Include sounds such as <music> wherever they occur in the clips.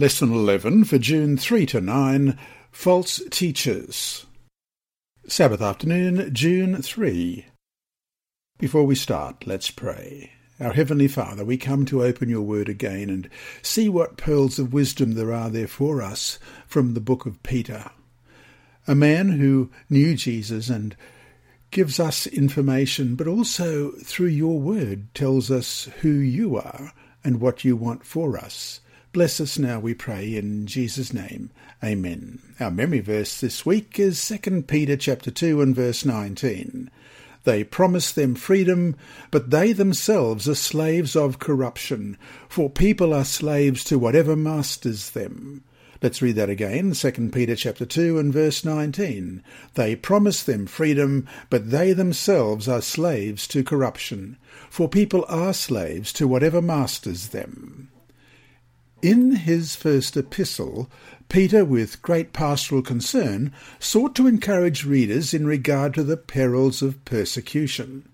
Lesson 11 for June 3 to 9 False Teachers. Sabbath afternoon, June 3. Before we start, let's pray. Our Heavenly Father, we come to open your word again and see what pearls of wisdom there are there for us from the book of Peter. A man who knew Jesus and gives us information, but also through your word tells us who you are and what you want for us. Bless us now, we pray, in Jesus' name. Amen. Our memory verse this week is 2 Peter chapter 2 and verse 19. They promise them freedom, but they themselves are slaves of corruption, for people are slaves to whatever masters them. Let's read that again, 2 Peter chapter 2 and verse 19. They promise them freedom, but they themselves are slaves to corruption, for people are slaves to whatever masters them. In his first epistle, Peter, with great pastoral concern, sought to encourage readers in regard to the perils of persecution.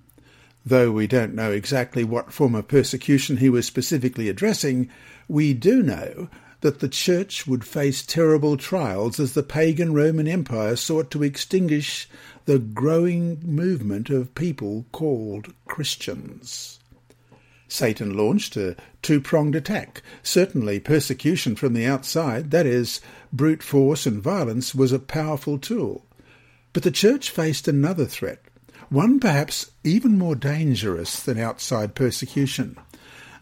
Though we don't know exactly what form of persecution he was specifically addressing, we do know that the Church would face terrible trials as the pagan Roman Empire sought to extinguish the growing movement of people called Christians. Satan launched a two pronged attack. Certainly, persecution from the outside, that is, brute force and violence, was a powerful tool. But the church faced another threat, one perhaps even more dangerous than outside persecution,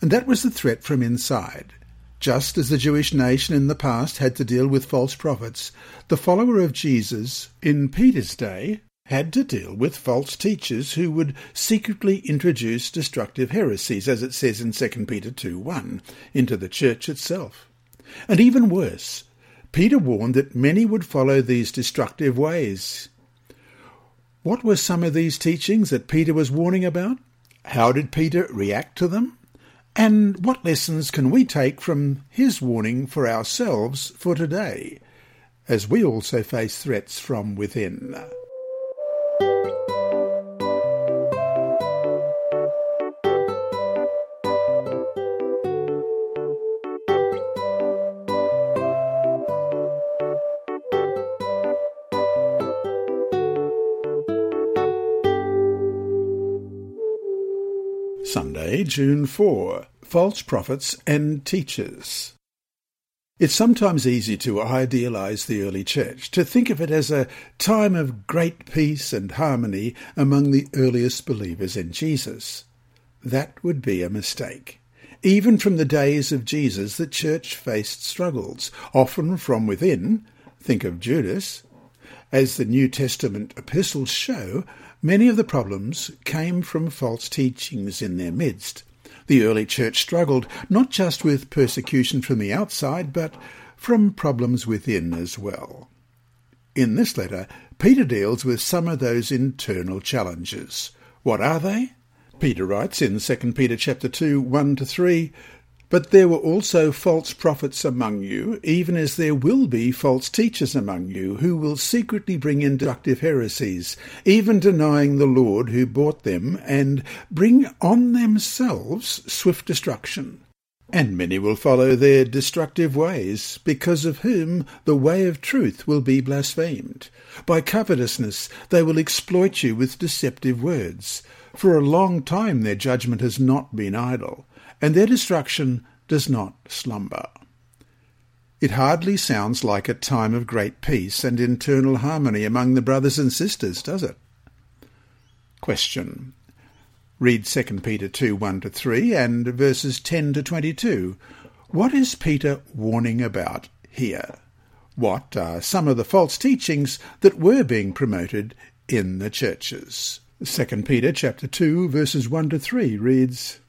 and that was the threat from inside. Just as the Jewish nation in the past had to deal with false prophets, the follower of Jesus in Peter's day had to deal with false teachers who would secretly introduce destructive heresies, as it says in 2 Peter 2 1, into the church itself. And even worse, Peter warned that many would follow these destructive ways. What were some of these teachings that Peter was warning about? How did Peter react to them? And what lessons can we take from his warning for ourselves for today, as we also face threats from within? June 4 False Prophets and Teachers. It's sometimes easy to idealize the early church, to think of it as a time of great peace and harmony among the earliest believers in Jesus. That would be a mistake. Even from the days of Jesus, the church faced struggles, often from within. Think of Judas. As the New Testament epistles show, Many of the problems came from false teachings in their midst. The early church struggled not just with persecution from the outside, but from problems within as well. In this letter, Peter deals with some of those internal challenges. What are they? Peter writes in 2 Peter chapter 2, 1 to 3, but there were also false prophets among you, even as there will be false teachers among you, who will secretly bring in destructive heresies, even denying the Lord who bought them, and bring on themselves swift destruction. And many will follow their destructive ways, because of whom the way of truth will be blasphemed. By covetousness they will exploit you with deceptive words. For a long time their judgment has not been idle and their destruction does not slumber. It hardly sounds like a time of great peace and internal harmony among the brothers and sisters, does it? Question. Read 2 Peter 2 1 to 3 and verses 10 to 22. What is Peter warning about here? What are some of the false teachings that were being promoted in the churches? 2 Peter chapter 2 verses 1 to 3 reads,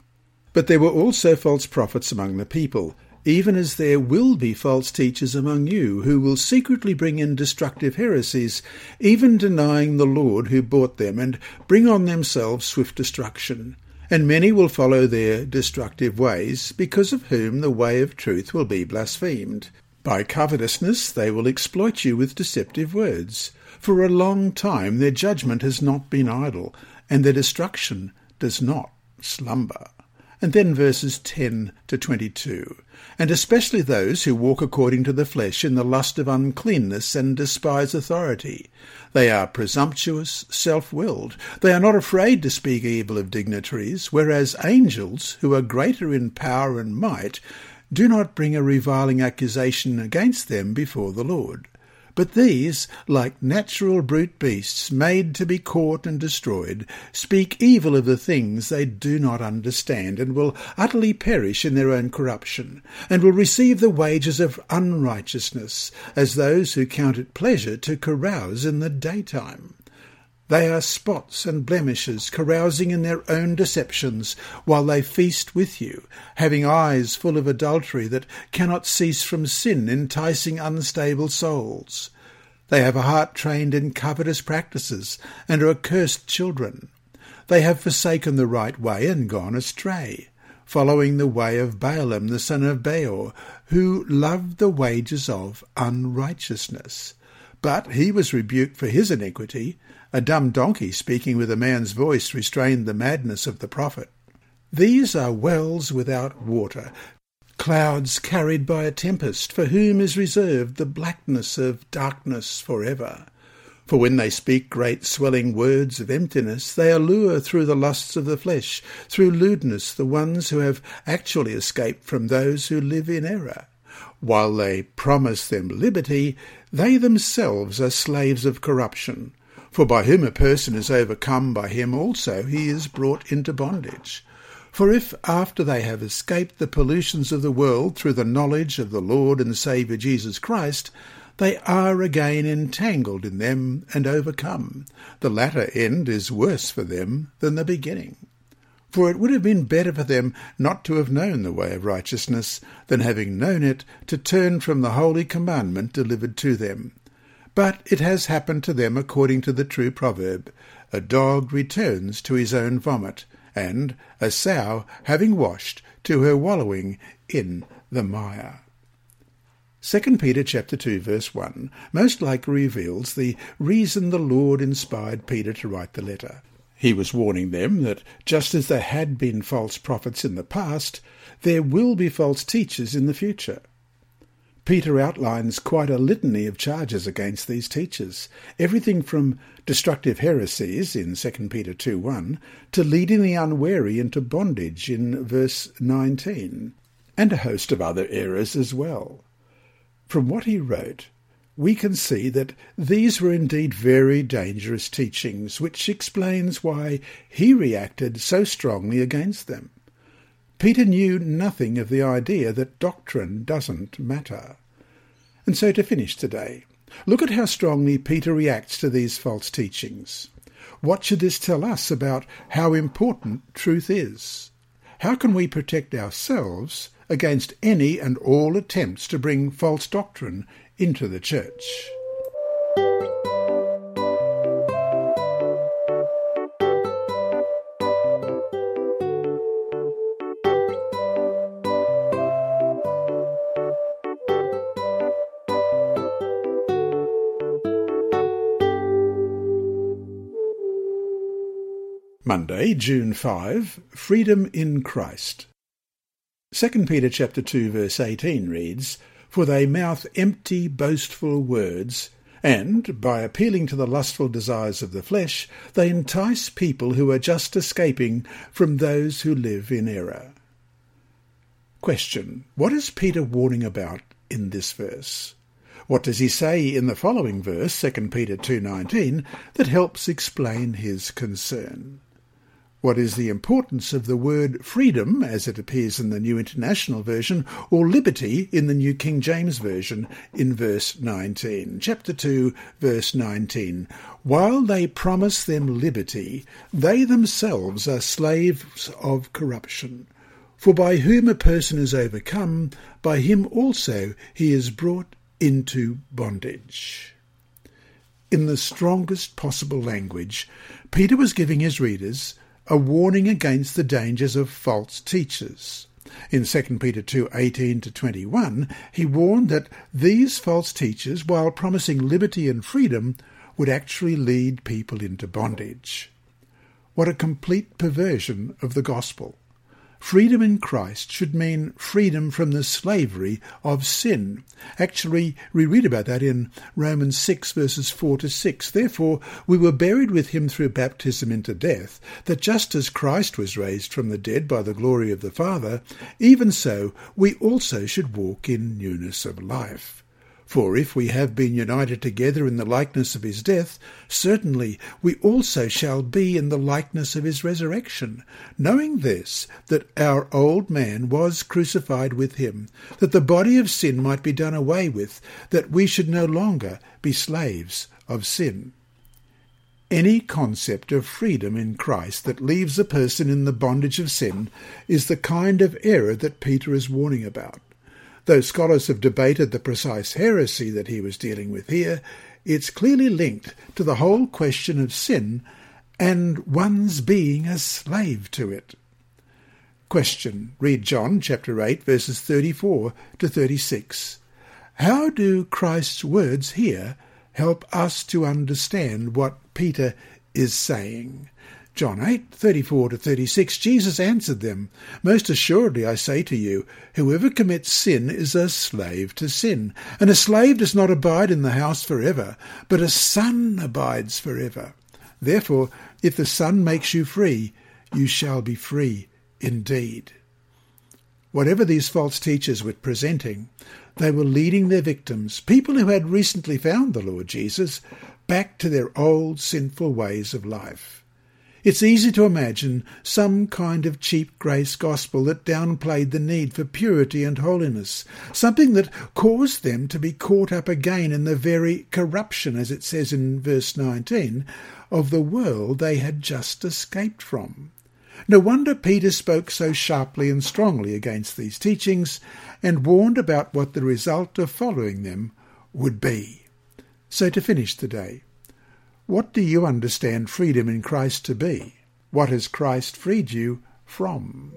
but there were also false prophets among the people, even as there will be false teachers among you, who will secretly bring in destructive heresies, even denying the Lord who bought them, and bring on themselves swift destruction. And many will follow their destructive ways, because of whom the way of truth will be blasphemed. By covetousness they will exploit you with deceptive words. For a long time their judgment has not been idle, and their destruction does not slumber. And then verses 10 to 22, and especially those who walk according to the flesh in the lust of uncleanness and despise authority. They are presumptuous, self-willed. They are not afraid to speak evil of dignitaries, whereas angels, who are greater in power and might, do not bring a reviling accusation against them before the Lord. But these, like natural brute beasts made to be caught and destroyed, speak evil of the things they do not understand, and will utterly perish in their own corruption, and will receive the wages of unrighteousness, as those who count it pleasure to carouse in the daytime. They are spots and blemishes, carousing in their own deceptions, while they feast with you, having eyes full of adultery that cannot cease from sin, enticing unstable souls. They have a heart trained in covetous practices, and are accursed children. They have forsaken the right way and gone astray, following the way of Balaam the son of Beor, who loved the wages of unrighteousness. But he was rebuked for his iniquity. A dumb donkey speaking with a man's voice restrained the madness of the prophet. These are wells without water, clouds carried by a tempest, for whom is reserved the blackness of darkness for ever. For when they speak great swelling words of emptiness, they allure through the lusts of the flesh, through lewdness, the ones who have actually escaped from those who live in error. While they promise them liberty, they themselves are slaves of corruption. For by whom a person is overcome, by him also he is brought into bondage. For if, after they have escaped the pollutions of the world through the knowledge of the Lord and Saviour Jesus Christ, they are again entangled in them and overcome, the latter end is worse for them than the beginning. For it would have been better for them not to have known the way of righteousness, than having known it, to turn from the holy commandment delivered to them. But it has happened to them according to the true proverb, A dog returns to his own vomit, and a sow, having washed, to her wallowing in the mire. 2 Peter chapter 2 verse 1 most likely reveals the reason the Lord inspired Peter to write the letter. He was warning them that just as there had been false prophets in the past, there will be false teachers in the future. Peter outlines quite a litany of charges against these teachers, everything from destructive heresies in 2 Peter 2.1 to leading the unwary into bondage in verse 19, and a host of other errors as well. From what he wrote, we can see that these were indeed very dangerous teachings, which explains why he reacted so strongly against them. Peter knew nothing of the idea that doctrine doesn't matter. And so to finish today, look at how strongly Peter reacts to these false teachings. What should this tell us about how important truth is? How can we protect ourselves against any and all attempts to bring false doctrine into the church. Monday, June 5, Freedom in Christ. 2 Peter chapter 2 verse 18 reads, for they mouth empty, boastful words, and, by appealing to the lustful desires of the flesh, they entice people who are just escaping from those who live in error. Question. What is Peter warning about in this verse? What does he say in the following verse, 2 Peter 2.19, that helps explain his concern? What is the importance of the word freedom, as it appears in the New International Version, or liberty in the New King James Version, in verse 19? Chapter 2, verse 19. While they promise them liberty, they themselves are slaves of corruption. For by whom a person is overcome, by him also he is brought into bondage. In the strongest possible language, Peter was giving his readers a warning against the dangers of false teachers. In 2 Peter 2:18 to 21, he warned that these false teachers, while promising liberty and freedom, would actually lead people into bondage. What a complete perversion of the gospel. Freedom in Christ should mean freedom from the slavery of sin. Actually, we read about that in Romans 6 verses 4 to 6. Therefore, we were buried with him through baptism into death, that just as Christ was raised from the dead by the glory of the Father, even so we also should walk in newness of life. For if we have been united together in the likeness of his death, certainly we also shall be in the likeness of his resurrection, knowing this, that our old man was crucified with him, that the body of sin might be done away with, that we should no longer be slaves of sin. Any concept of freedom in Christ that leaves a person in the bondage of sin is the kind of error that Peter is warning about. Though scholars have debated the precise heresy that he was dealing with here, it's clearly linked to the whole question of sin and one's being a slave to it. Question. Read John chapter 8 verses 34 to 36. How do Christ's words here help us to understand what Peter is saying? John 8, 34 to 36, Jesus answered them, Most assuredly I say to you, whoever commits sin is a slave to sin. And a slave does not abide in the house forever, but a son abides forever. Therefore, if the Son makes you free, you shall be free indeed. Whatever these false teachers were presenting, they were leading their victims, people who had recently found the Lord Jesus, back to their old sinful ways of life. It's easy to imagine some kind of cheap grace gospel that downplayed the need for purity and holiness, something that caused them to be caught up again in the very corruption, as it says in verse 19, of the world they had just escaped from. No wonder Peter spoke so sharply and strongly against these teachings and warned about what the result of following them would be. So to finish the day, what do you understand freedom in Christ to be? What has Christ freed you from?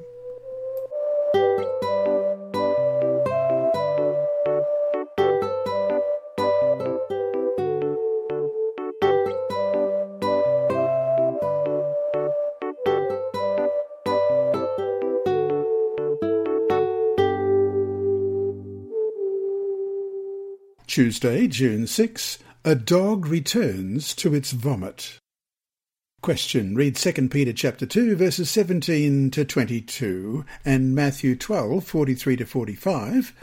Tuesday, June 6. A dog returns to its vomit. Question. Read 2 Peter chapter 2 verses 17 to 22 and Matthew 12, 43 to 45.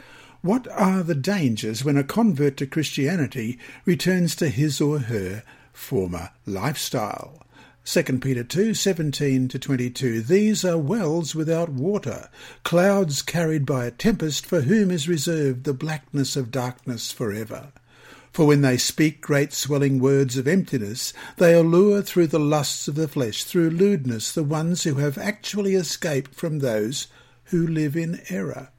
What are the dangers when a convert to Christianity returns to his or her former lifestyle? 2 Peter 2, 17 to 22. These are wells without water, clouds carried by a tempest, for whom is reserved the blackness of darkness forever. For when they speak great swelling words of emptiness, they allure through the lusts of the flesh, through lewdness, the ones who have actually escaped from those who live in error.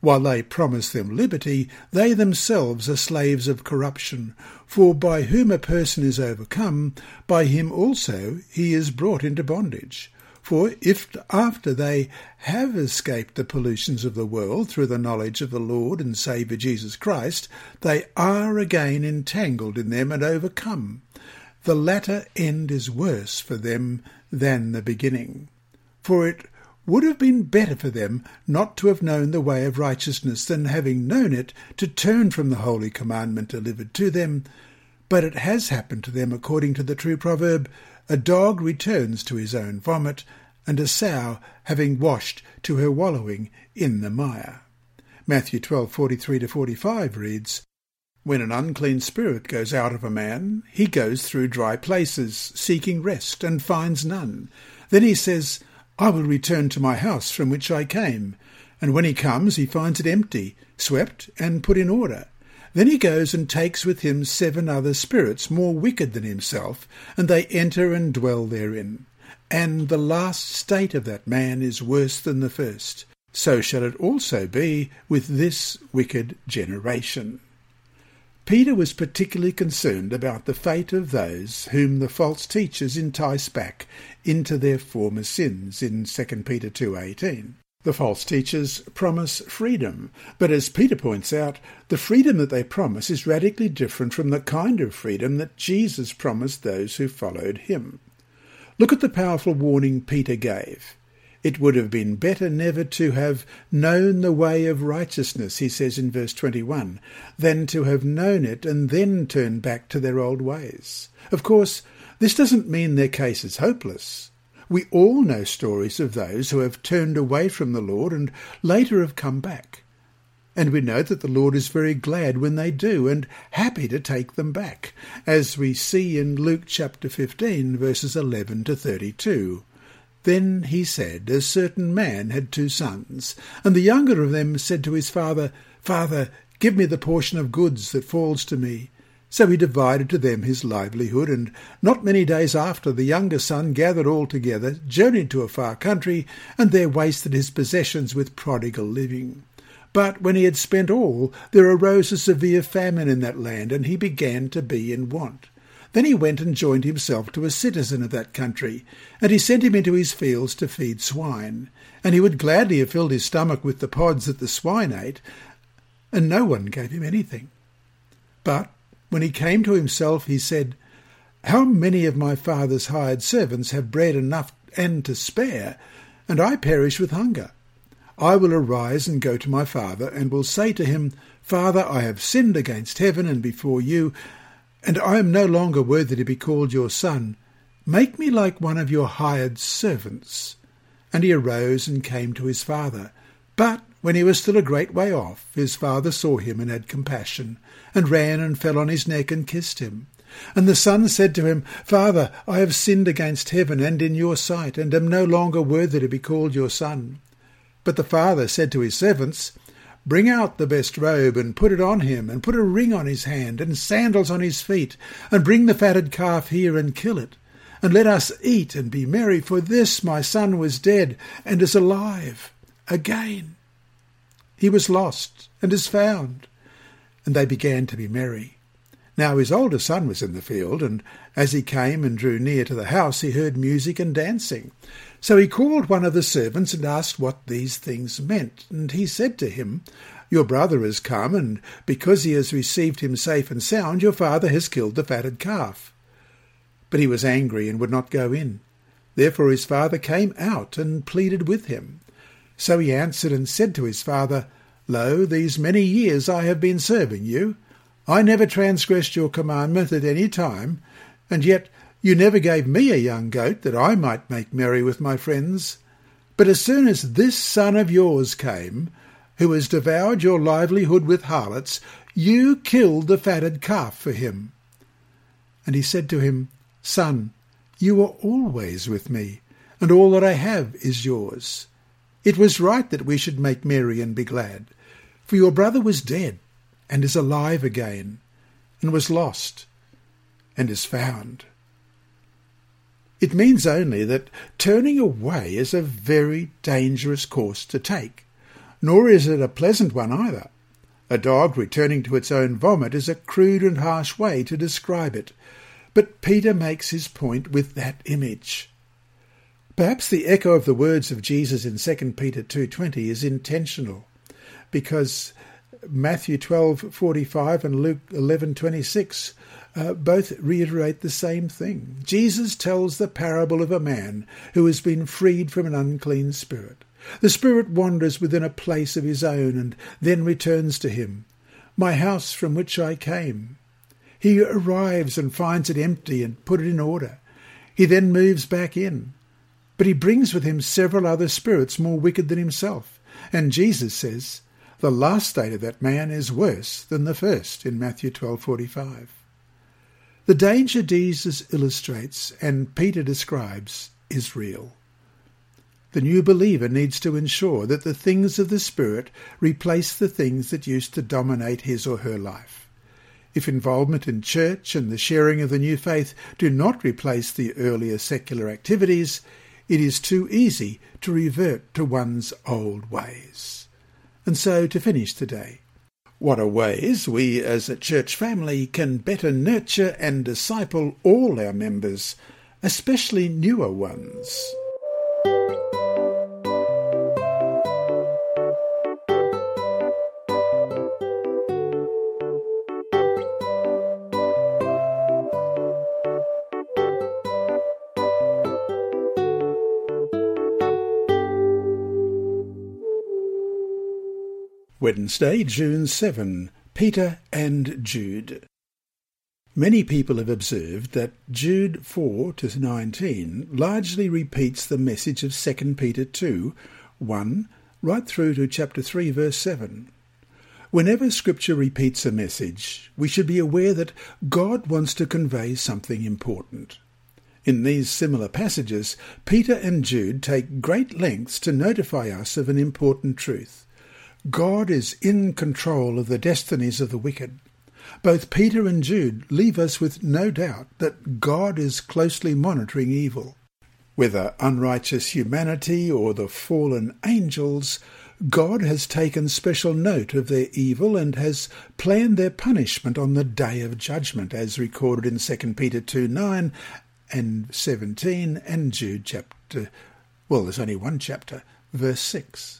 While they promise them liberty, they themselves are slaves of corruption. For by whom a person is overcome, by him also he is brought into bondage. For if after they have escaped the pollutions of the world through the knowledge of the Lord and Saviour Jesus Christ, they are again entangled in them and overcome, the latter end is worse for them than the beginning. For it would have been better for them not to have known the way of righteousness than having known it to turn from the holy commandment delivered to them. But it has happened to them according to the true proverb, a dog returns to his own vomit, and a sow having washed to her wallowing in the mire. Matthew 12:43 to 45 reads, When an unclean spirit goes out of a man, he goes through dry places, seeking rest, and finds none. Then he says, I will return to my house from which I came. And when he comes, he finds it empty, swept, and put in order. Then he goes and takes with him seven other spirits more wicked than himself, and they enter and dwell therein. And the last state of that man is worse than the first. So shall it also be with this wicked generation. Peter was particularly concerned about the fate of those whom the false teachers entice back into their former sins in 2 Peter 2:18. The false teachers promise freedom, but as Peter points out, the freedom that they promise is radically different from the kind of freedom that Jesus promised those who followed him. Look at the powerful warning Peter gave. It would have been better never to have known the way of righteousness, he says in verse 21, than to have known it and then turn back to their old ways. Of course, this doesn't mean their case is hopeless. We all know stories of those who have turned away from the Lord and later have come back. And we know that the Lord is very glad when they do and happy to take them back, as we see in Luke chapter 15, verses 11 to 32. Then he said, A certain man had two sons, and the younger of them said to his father, Father, give me the portion of goods that falls to me. So he divided to them his livelihood, and not many days after the younger son gathered all together, journeyed to a far country, and there wasted his possessions with prodigal living. But when he had spent all, there arose a severe famine in that land, and he began to be in want. Then he went and joined himself to a citizen of that country, and he sent him into his fields to feed swine. And he would gladly have filled his stomach with the pods that the swine ate, and no one gave him anything. But when he came to himself, he said, How many of my father's hired servants have bread enough and to spare, and I perish with hunger? I will arise and go to my father, and will say to him, Father, I have sinned against heaven and before you, and I am no longer worthy to be called your son. Make me like one of your hired servants. And he arose and came to his father. But when he was still a great way off, his father saw him and had compassion, and ran and fell on his neck and kissed him. And the son said to him, Father, I have sinned against heaven and in your sight, and am no longer worthy to be called your son. But the father said to his servants, Bring out the best robe and put it on him, and put a ring on his hand, and sandals on his feet, and bring the fatted calf here and kill it. And let us eat and be merry, for this my son was dead and is alive again. He was lost and is found. And they began to be merry. Now his older son was in the field, and as he came and drew near to the house, he heard music and dancing. So he called one of the servants and asked what these things meant. And he said to him, Your brother has come, and because he has received him safe and sound, your father has killed the fatted calf. But he was angry and would not go in. Therefore his father came out and pleaded with him. So he answered and said to his father, Lo, these many years I have been serving you. I never transgressed your commandment at any time, and yet you never gave me a young goat that I might make merry with my friends. But as soon as this son of yours came, who has devoured your livelihood with harlots, you killed the fatted calf for him. And he said to him, Son, you are always with me, and all that I have is yours. It was right that we should make merry and be glad, for your brother was dead, and is alive again, and was lost, and is found. It means only that turning away is a very dangerous course to take, nor is it a pleasant one either. A dog returning to its own vomit is a crude and harsh way to describe it, but Peter makes his point with that image. Perhaps the echo of the words of Jesus in 2 Peter 2:20 is intentional, because Matthew 12:45 and Luke 11:26 uh, both reiterate the same thing. Jesus tells the parable of a man who has been freed from an unclean spirit. The spirit wanders within a place of his own and then returns to him. My house from which I came. He arrives and finds it empty and put it in order. He then moves back in. But he brings with him several other spirits more wicked than himself. And Jesus says, the last state of that man is worse than the first in Matthew 12:45. The danger Jesus illustrates and Peter describes is real. The new believer needs to ensure that the things of the Spirit replace the things that used to dominate his or her life. If involvement in church and the sharing of the new faith do not replace the earlier secular activities, it is too easy to revert to one's old ways. And so to finish today, what are ways we as a church family can better nurture and disciple all our members, especially newer ones? Wednesday, June 7. Peter and Jude. Many people have observed that Jude 4 to 19 largely repeats the message of 2 Peter 2 1 right through to chapter 3 verse 7. Whenever Scripture repeats a message, we should be aware that God wants to convey something important. In these similar passages, Peter and Jude take great lengths to notify us of an important truth. God is in control of the destinies of the wicked. Both Peter and Jude leave us with no doubt that God is closely monitoring evil. Whether unrighteous humanity or the fallen angels, God has taken special note of their evil and has planned their punishment on the day of judgment, as recorded in 2 Peter 2 9 and 17 and Jude chapter, well, there's only one chapter, verse 6.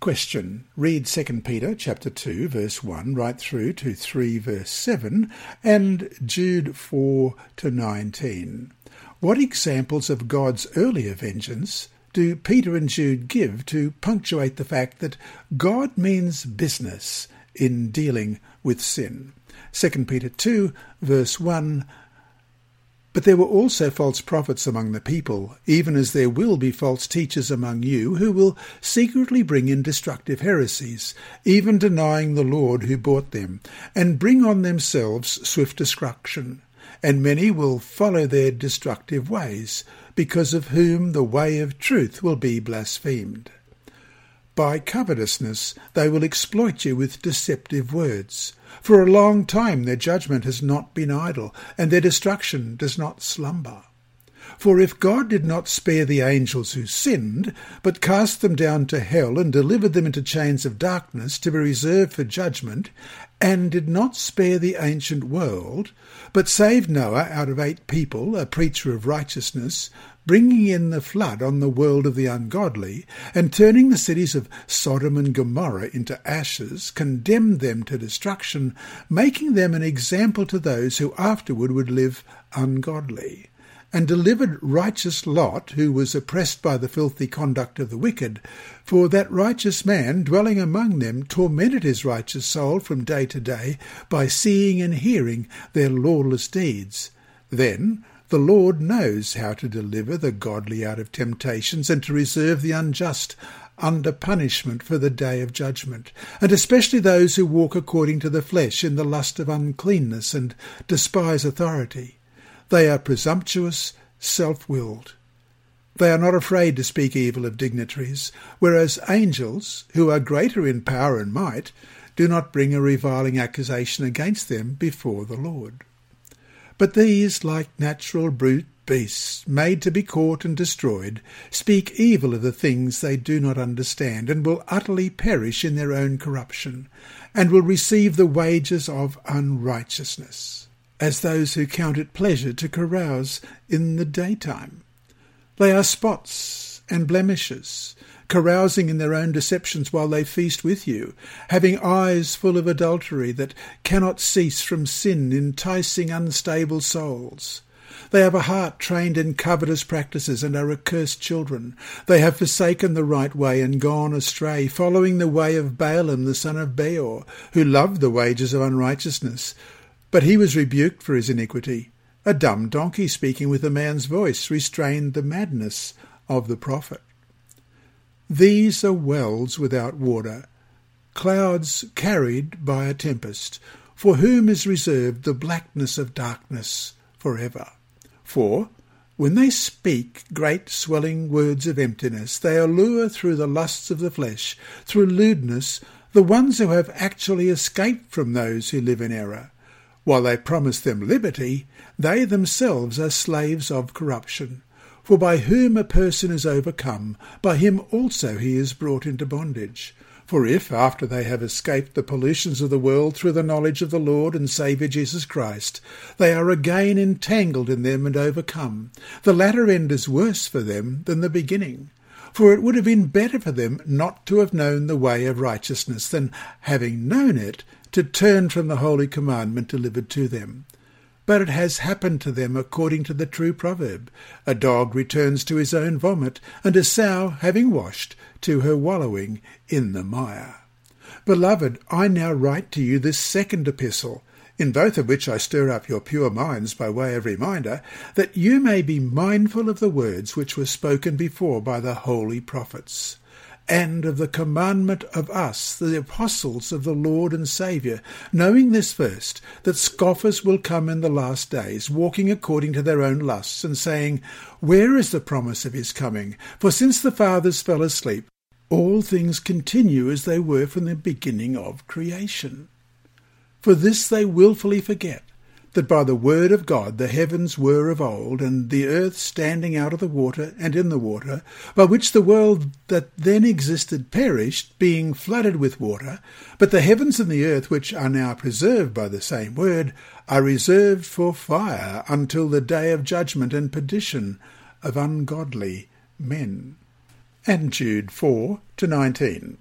Question. Read 2 Peter chapter 2 verse 1 right through to 3 verse 7 and Jude 4 to 19. What examples of God's earlier vengeance do Peter and Jude give to punctuate the fact that God means business in dealing with sin? 2 Peter 2 verse 1 but there were also false prophets among the people, even as there will be false teachers among you, who will secretly bring in destructive heresies, even denying the Lord who bought them, and bring on themselves swift destruction. And many will follow their destructive ways, because of whom the way of truth will be blasphemed. By covetousness they will exploit you with deceptive words. For a long time their judgment has not been idle, and their destruction does not slumber. For if God did not spare the angels who sinned, but cast them down to hell and delivered them into chains of darkness to be reserved for judgment, and did not spare the ancient world, but saved Noah out of eight people, a preacher of righteousness, bringing in the flood on the world of the ungodly, and turning the cities of Sodom and Gomorrah into ashes, condemned them to destruction, making them an example to those who afterward would live ungodly and delivered righteous Lot, who was oppressed by the filthy conduct of the wicked. For that righteous man, dwelling among them, tormented his righteous soul from day to day by seeing and hearing their lawless deeds. Then the Lord knows how to deliver the godly out of temptations and to reserve the unjust under punishment for the day of judgment, and especially those who walk according to the flesh in the lust of uncleanness and despise authority. They are presumptuous, self-willed. They are not afraid to speak evil of dignitaries, whereas angels, who are greater in power and might, do not bring a reviling accusation against them before the Lord. But these, like natural brute beasts, made to be caught and destroyed, speak evil of the things they do not understand, and will utterly perish in their own corruption, and will receive the wages of unrighteousness as those who count it pleasure to carouse in the daytime. They are spots and blemishes, carousing in their own deceptions while they feast with you, having eyes full of adultery that cannot cease from sin, enticing unstable souls. They have a heart trained in covetous practices and are accursed children. They have forsaken the right way and gone astray, following the way of Balaam the son of Beor, who loved the wages of unrighteousness, but he was rebuked for his iniquity. A dumb donkey speaking with a man's voice restrained the madness of the prophet. These are wells without water, clouds carried by a tempest, for whom is reserved the blackness of darkness for ever. For, when they speak great swelling words of emptiness, they allure through the lusts of the flesh, through lewdness, the ones who have actually escaped from those who live in error. While they promise them liberty, they themselves are slaves of corruption. For by whom a person is overcome, by him also he is brought into bondage. For if, after they have escaped the pollutions of the world through the knowledge of the Lord and Saviour Jesus Christ, they are again entangled in them and overcome, the latter end is worse for them than the beginning. For it would have been better for them not to have known the way of righteousness than, having known it, to turn from the holy commandment delivered to them. But it has happened to them according to the true proverb A dog returns to his own vomit, and a sow, having washed, to her wallowing in the mire. Beloved, I now write to you this second epistle, in both of which I stir up your pure minds by way of reminder, that you may be mindful of the words which were spoken before by the holy prophets, and of the commandment of us, the apostles of the Lord and Saviour, knowing this first, that scoffers will come in the last days, walking according to their own lusts, and saying, Where is the promise of his coming? For since the fathers fell asleep, all things continue as they were from the beginning of creation. For this they wilfully forget, that by the word of God the heavens were of old, and the earth standing out of the water and in the water, by which the world that then existed perished, being flooded with water. But the heavens and the earth, which are now preserved by the same word, are reserved for fire until the day of judgment and perdition of ungodly men. And Jude 4 to 19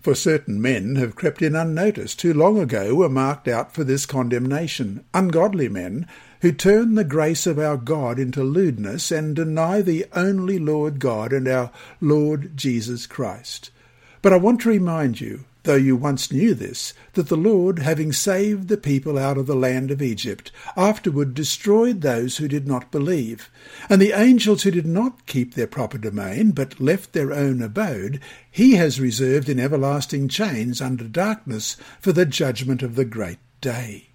for certain men have crept in unnoticed, who long ago were marked out for this condemnation, ungodly men, who turn the grace of our God into lewdness and deny the only Lord God and our Lord Jesus Christ. But I want to remind you though you once knew this, that the Lord, having saved the people out of the land of Egypt, afterward destroyed those who did not believe. And the angels who did not keep their proper domain, but left their own abode, he has reserved in everlasting chains under darkness for the judgment of the great day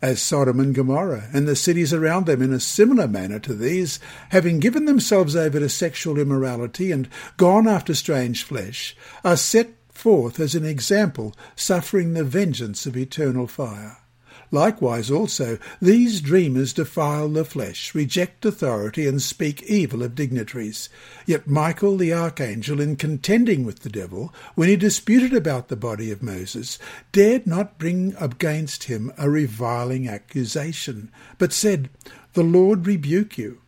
as Sodom and Gomorrah, and the cities around them in a similar manner to these, having given themselves over to sexual immorality and gone after strange flesh, are set forth as an example, suffering the vengeance of eternal fire. Likewise also, these dreamers defile the flesh, reject authority, and speak evil of dignitaries. Yet Michael the archangel, in contending with the devil, when he disputed about the body of Moses, dared not bring against him a reviling accusation, but said, The Lord rebuke you.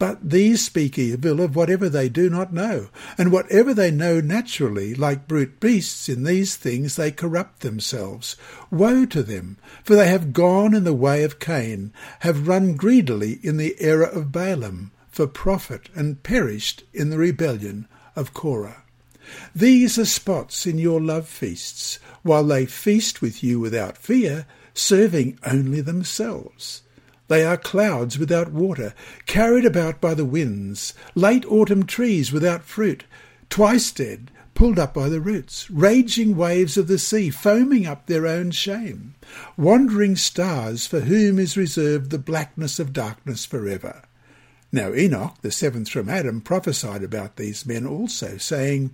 But these speak evil of whatever they do not know, and whatever they know naturally, like brute beasts, in these things they corrupt themselves. Woe to them, for they have gone in the way of Cain, have run greedily in the error of Balaam, for profit, and perished in the rebellion of Korah. These are spots in your love feasts, while they feast with you without fear, serving only themselves. They are clouds without water, carried about by the winds, late autumn trees without fruit, twice dead, pulled up by the roots, raging waves of the sea, foaming up their own shame, wandering stars for whom is reserved the blackness of darkness forever. Now Enoch, the seventh from Adam, prophesied about these men also, saying,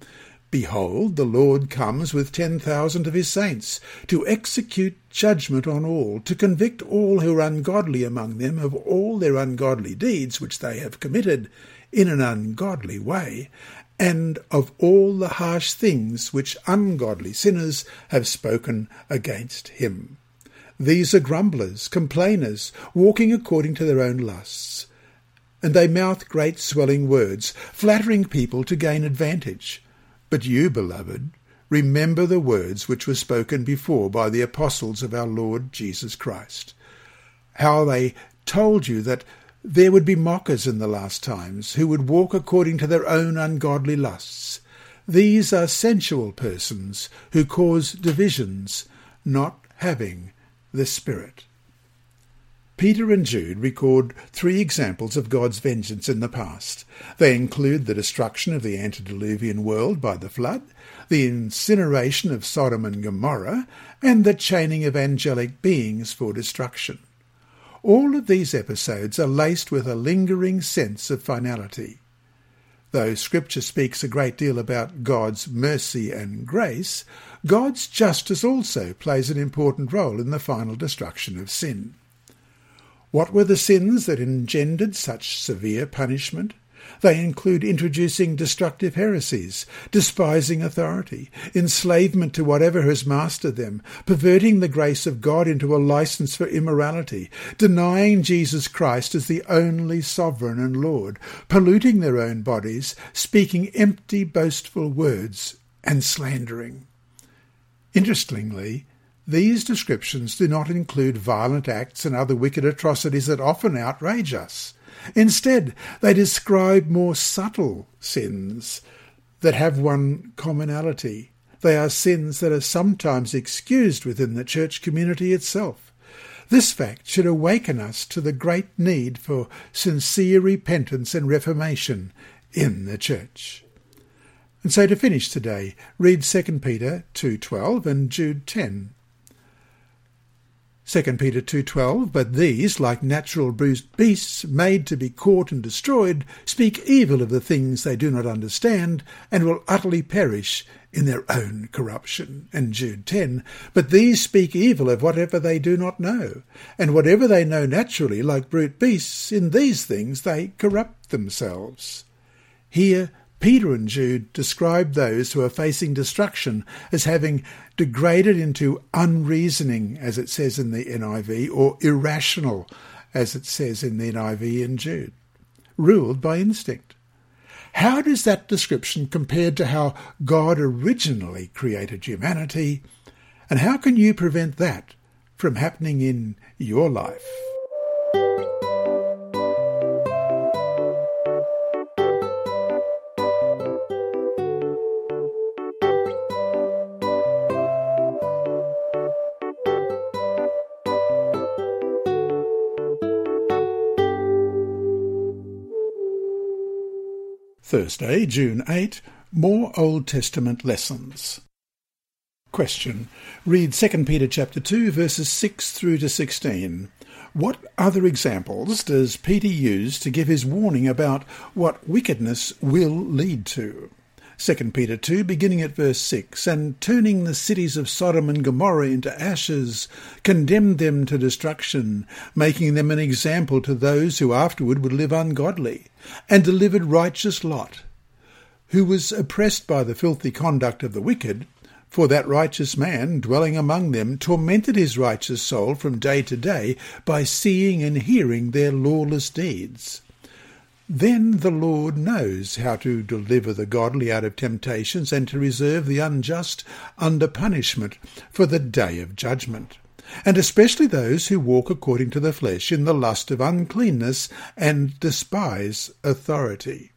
Behold, the Lord comes with ten thousand of his saints, to execute judgment on all, to convict all who are ungodly among them of all their ungodly deeds which they have committed in an ungodly way, and of all the harsh things which ungodly sinners have spoken against him. These are grumblers, complainers, walking according to their own lusts. And they mouth great swelling words, flattering people to gain advantage. But you, beloved, remember the words which were spoken before by the apostles of our Lord Jesus Christ, how they told you that there would be mockers in the last times who would walk according to their own ungodly lusts. These are sensual persons who cause divisions, not having the Spirit. Peter and Jude record three examples of God's vengeance in the past. They include the destruction of the antediluvian world by the flood, the incineration of Sodom and Gomorrah, and the chaining of angelic beings for destruction. All of these episodes are laced with a lingering sense of finality. Though Scripture speaks a great deal about God's mercy and grace, God's justice also plays an important role in the final destruction of sin. What were the sins that engendered such severe punishment? They include introducing destructive heresies, despising authority, enslavement to whatever has mastered them, perverting the grace of God into a license for immorality, denying Jesus Christ as the only sovereign and Lord, polluting their own bodies, speaking empty, boastful words, and slandering. Interestingly, these descriptions do not include violent acts and other wicked atrocities that often outrage us. Instead, they describe more subtle sins that have one commonality They are sins that are sometimes excused within the church community itself. This fact should awaken us to the great need for sincere repentance and reformation in the church. And so to finish today, read 2 Peter 2.12 and Jude 10. 2 Peter 2.12, But these, like natural bruised beasts, made to be caught and destroyed, speak evil of the things they do not understand, and will utterly perish in their own corruption. And Jude 10, But these speak evil of whatever they do not know, and whatever they know naturally, like brute beasts, in these things they corrupt themselves. Here Peter and Jude describe those who are facing destruction as having degraded into unreasoning, as it says in the NIV, or irrational, as it says in the NIV in Jude, ruled by instinct. How does that description compare to how God originally created humanity? And how can you prevent that from happening in your life? Thursday, June 8, more Old Testament lessons. Question. Read 2 Peter chapter 2 verses 6 through to 16. What other examples does Peter use to give his warning about what wickedness will lead to? 2 Peter 2, beginning at verse 6, and turning the cities of Sodom and Gomorrah into ashes, condemned them to destruction, making them an example to those who afterward would live ungodly, and delivered righteous Lot, who was oppressed by the filthy conduct of the wicked, for that righteous man, dwelling among them, tormented his righteous soul from day to day by seeing and hearing their lawless deeds. Then the Lord knows how to deliver the godly out of temptations and to reserve the unjust under punishment for the day of judgment, and especially those who walk according to the flesh in the lust of uncleanness and despise authority.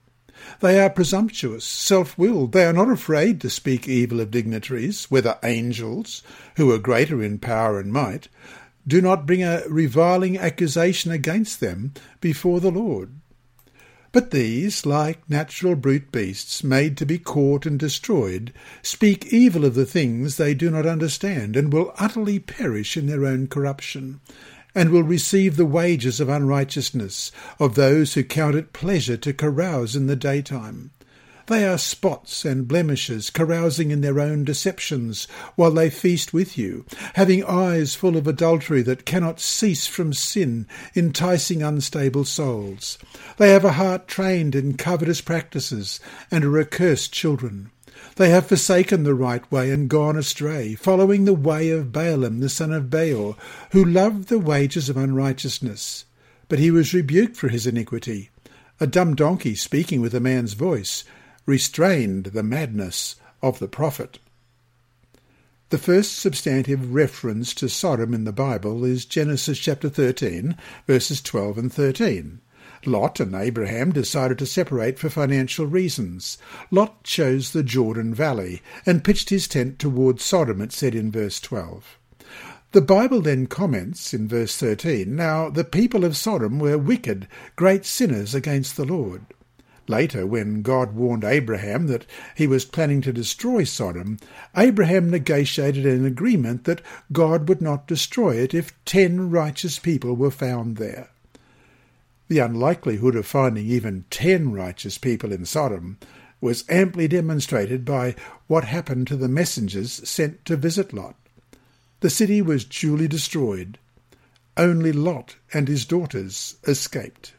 They are presumptuous, self-willed. They are not afraid to speak evil of dignitaries, whether angels, who are greater in power and might, do not bring a reviling accusation against them before the Lord. But these, like natural brute beasts made to be caught and destroyed, speak evil of the things they do not understand, and will utterly perish in their own corruption, and will receive the wages of unrighteousness of those who count it pleasure to carouse in the daytime. They are spots and blemishes, carousing in their own deceptions, while they feast with you, having eyes full of adultery that cannot cease from sin, enticing unstable souls. They have a heart trained in covetous practices, and are accursed children. They have forsaken the right way and gone astray, following the way of Balaam the son of Beor, who loved the wages of unrighteousness. But he was rebuked for his iniquity. A dumb donkey speaking with a man's voice restrained the madness of the prophet. The first substantive reference to Sodom in the Bible is Genesis chapter 13, verses 12 and 13. Lot and Abraham decided to separate for financial reasons. Lot chose the Jordan Valley and pitched his tent towards Sodom, it said in verse 12. The Bible then comments in verse 13 Now the people of Sodom were wicked, great sinners against the Lord. Later, when God warned Abraham that he was planning to destroy Sodom, Abraham negotiated an agreement that God would not destroy it if ten righteous people were found there. The unlikelihood of finding even ten righteous people in Sodom was amply demonstrated by what happened to the messengers sent to visit Lot. The city was duly destroyed. Only Lot and his daughters escaped.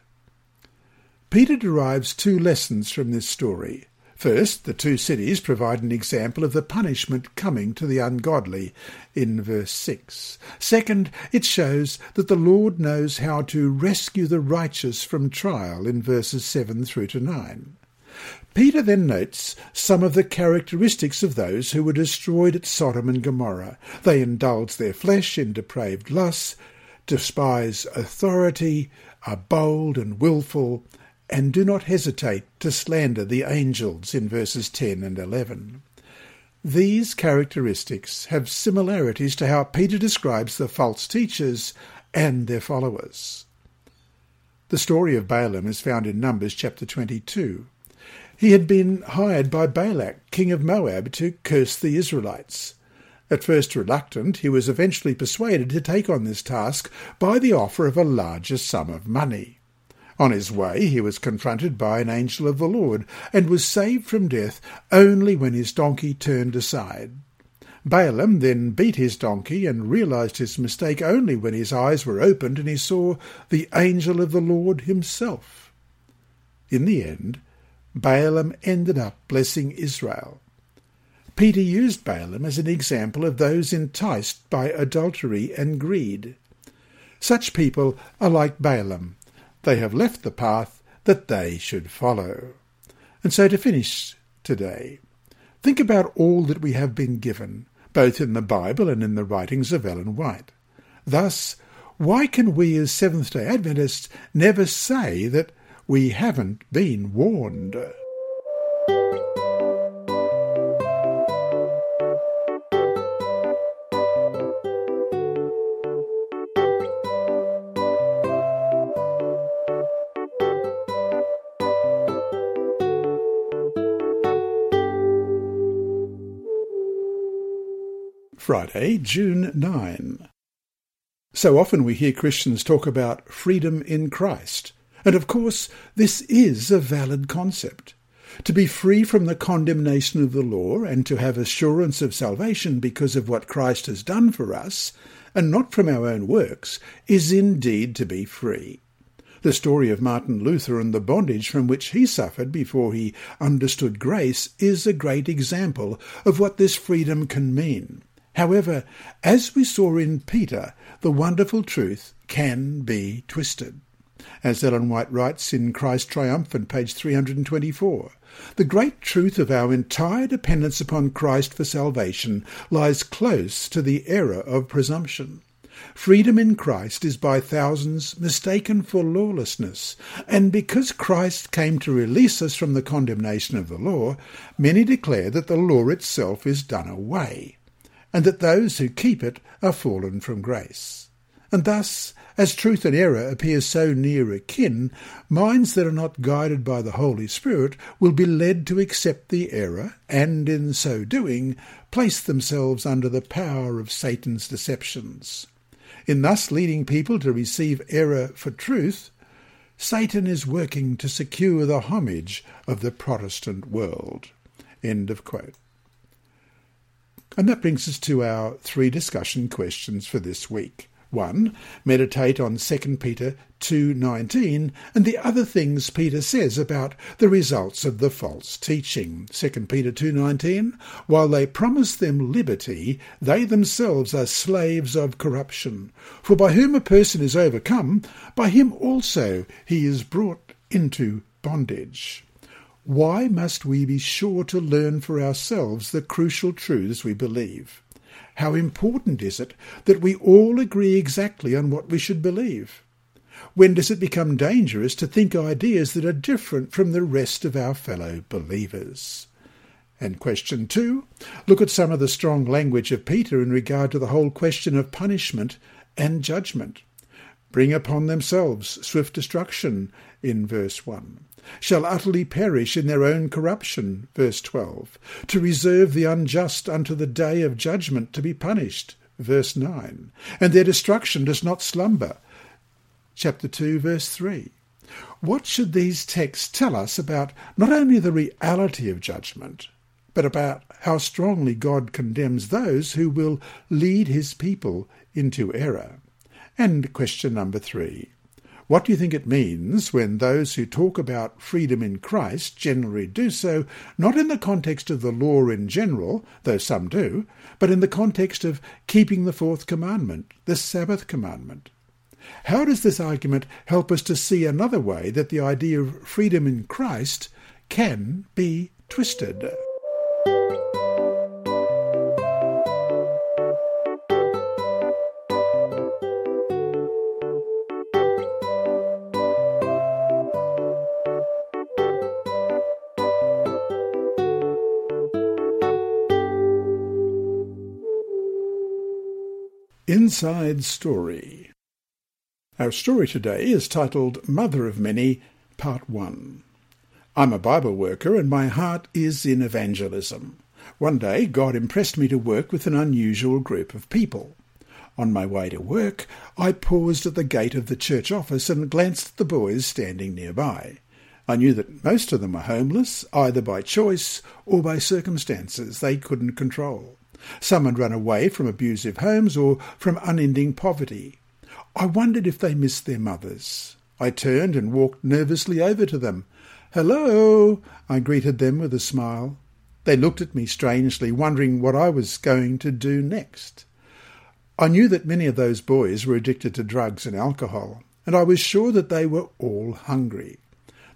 Peter derives two lessons from this story. First, the two cities provide an example of the punishment coming to the ungodly in verse 6. Second, it shows that the Lord knows how to rescue the righteous from trial in verses 7 through to 9. Peter then notes some of the characteristics of those who were destroyed at Sodom and Gomorrah. They indulge their flesh in depraved lusts, despise authority, are bold and wilful, and do not hesitate to slander the angels in verses 10 and 11. These characteristics have similarities to how Peter describes the false teachers and their followers. The story of Balaam is found in Numbers chapter 22. He had been hired by Balak, king of Moab, to curse the Israelites. At first reluctant, he was eventually persuaded to take on this task by the offer of a larger sum of money. On his way, he was confronted by an angel of the Lord, and was saved from death only when his donkey turned aside. Balaam then beat his donkey and realized his mistake only when his eyes were opened and he saw the angel of the Lord himself. In the end, Balaam ended up blessing Israel. Peter used Balaam as an example of those enticed by adultery and greed. Such people are like Balaam. They have left the path that they should follow. And so to finish today, think about all that we have been given, both in the Bible and in the writings of Ellen White. Thus, why can we as Seventh day Adventists never say that we haven't been warned? Friday, June 9. So often we hear Christians talk about freedom in Christ, and of course this is a valid concept. To be free from the condemnation of the law and to have assurance of salvation because of what Christ has done for us, and not from our own works, is indeed to be free. The story of Martin Luther and the bondage from which he suffered before he understood grace is a great example of what this freedom can mean. However, as we saw in Peter, the wonderful truth can be twisted. As Ellen White writes in Christ Triumphant, page 324, the great truth of our entire dependence upon Christ for salvation lies close to the error of presumption. Freedom in Christ is by thousands mistaken for lawlessness, and because Christ came to release us from the condemnation of the law, many declare that the law itself is done away and that those who keep it are fallen from grace. And thus, as truth and error appear so near akin, minds that are not guided by the Holy Spirit will be led to accept the error, and in so doing, place themselves under the power of Satan's deceptions. In thus leading people to receive error for truth, Satan is working to secure the homage of the Protestant world. End of quote. And that brings us to our three discussion questions for this week. One, meditate on 2 Peter 2.19 and the other things Peter says about the results of the false teaching. 2 Peter 2.19, while they promise them liberty, they themselves are slaves of corruption. For by whom a person is overcome, by him also he is brought into bondage. Why must we be sure to learn for ourselves the crucial truths we believe? How important is it that we all agree exactly on what we should believe? When does it become dangerous to think ideas that are different from the rest of our fellow believers? And question two, look at some of the strong language of Peter in regard to the whole question of punishment and judgment. Bring upon themselves swift destruction in verse 1 shall utterly perish in their own corruption. Verse 12. To reserve the unjust unto the day of judgment to be punished. Verse 9. And their destruction does not slumber. Chapter 2, verse 3. What should these texts tell us about not only the reality of judgment, but about how strongly God condemns those who will lead his people into error? And question number three. What do you think it means when those who talk about freedom in Christ generally do so not in the context of the law in general, though some do, but in the context of keeping the fourth commandment, the Sabbath commandment? How does this argument help us to see another way that the idea of freedom in Christ can be twisted? Inside Story. Our story today is titled Mother of Many, Part 1. I'm a Bible worker and my heart is in evangelism. One day God impressed me to work with an unusual group of people. On my way to work, I paused at the gate of the church office and glanced at the boys standing nearby. I knew that most of them were homeless, either by choice or by circumstances they couldn't control. Some had run away from abusive homes or from unending poverty. I wondered if they missed their mothers. I turned and walked nervously over to them. Hello, I greeted them with a smile. They looked at me strangely, wondering what I was going to do next. I knew that many of those boys were addicted to drugs and alcohol, and I was sure that they were all hungry.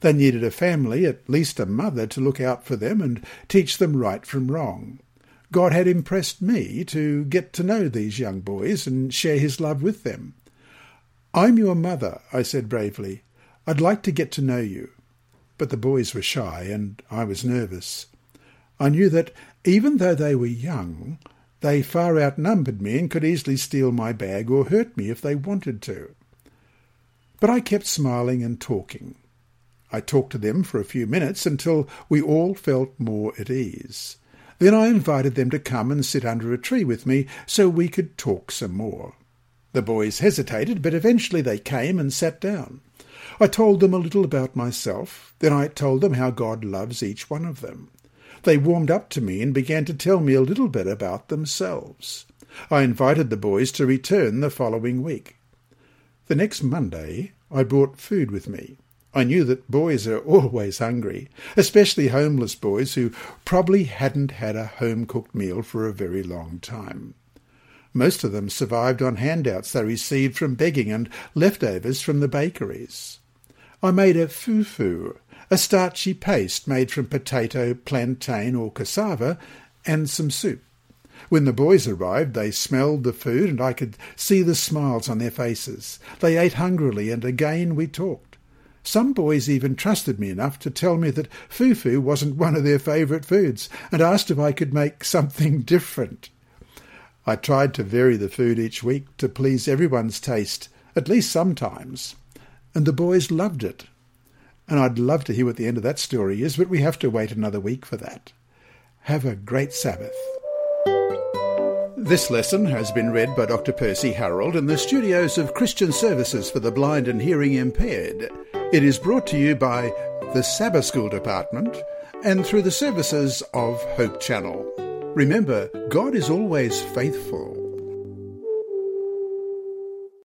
They needed a family, at least a mother, to look out for them and teach them right from wrong. God had impressed me to get to know these young boys and share his love with them. I'm your mother, I said bravely. I'd like to get to know you. But the boys were shy, and I was nervous. I knew that, even though they were young, they far outnumbered me and could easily steal my bag or hurt me if they wanted to. But I kept smiling and talking. I talked to them for a few minutes until we all felt more at ease. Then I invited them to come and sit under a tree with me so we could talk some more. The boys hesitated, but eventually they came and sat down. I told them a little about myself, then I told them how God loves each one of them. They warmed up to me and began to tell me a little bit about themselves. I invited the boys to return the following week. The next Monday I brought food with me. I knew that boys are always hungry, especially homeless boys who probably hadn't had a home-cooked meal for a very long time. Most of them survived on handouts they received from begging and leftovers from the bakeries. I made a fufu, a starchy paste made from potato, plantain or cassava, and some soup. When the boys arrived, they smelled the food and I could see the smiles on their faces. They ate hungrily and again we talked. Some boys even trusted me enough to tell me that fufu wasn't one of their favourite foods and asked if I could make something <laughs> different. I tried to vary the food each week to please everyone's taste, at least sometimes, and the boys loved it. And I'd love to hear what the end of that story is, but we have to wait another week for that. Have a great Sabbath. This lesson has been read by Dr. Percy Harold in the studios of Christian Services for the Blind and Hearing Impaired. It is brought to you by the Sabbath School Department and through the services of Hope Channel. Remember, God is always faithful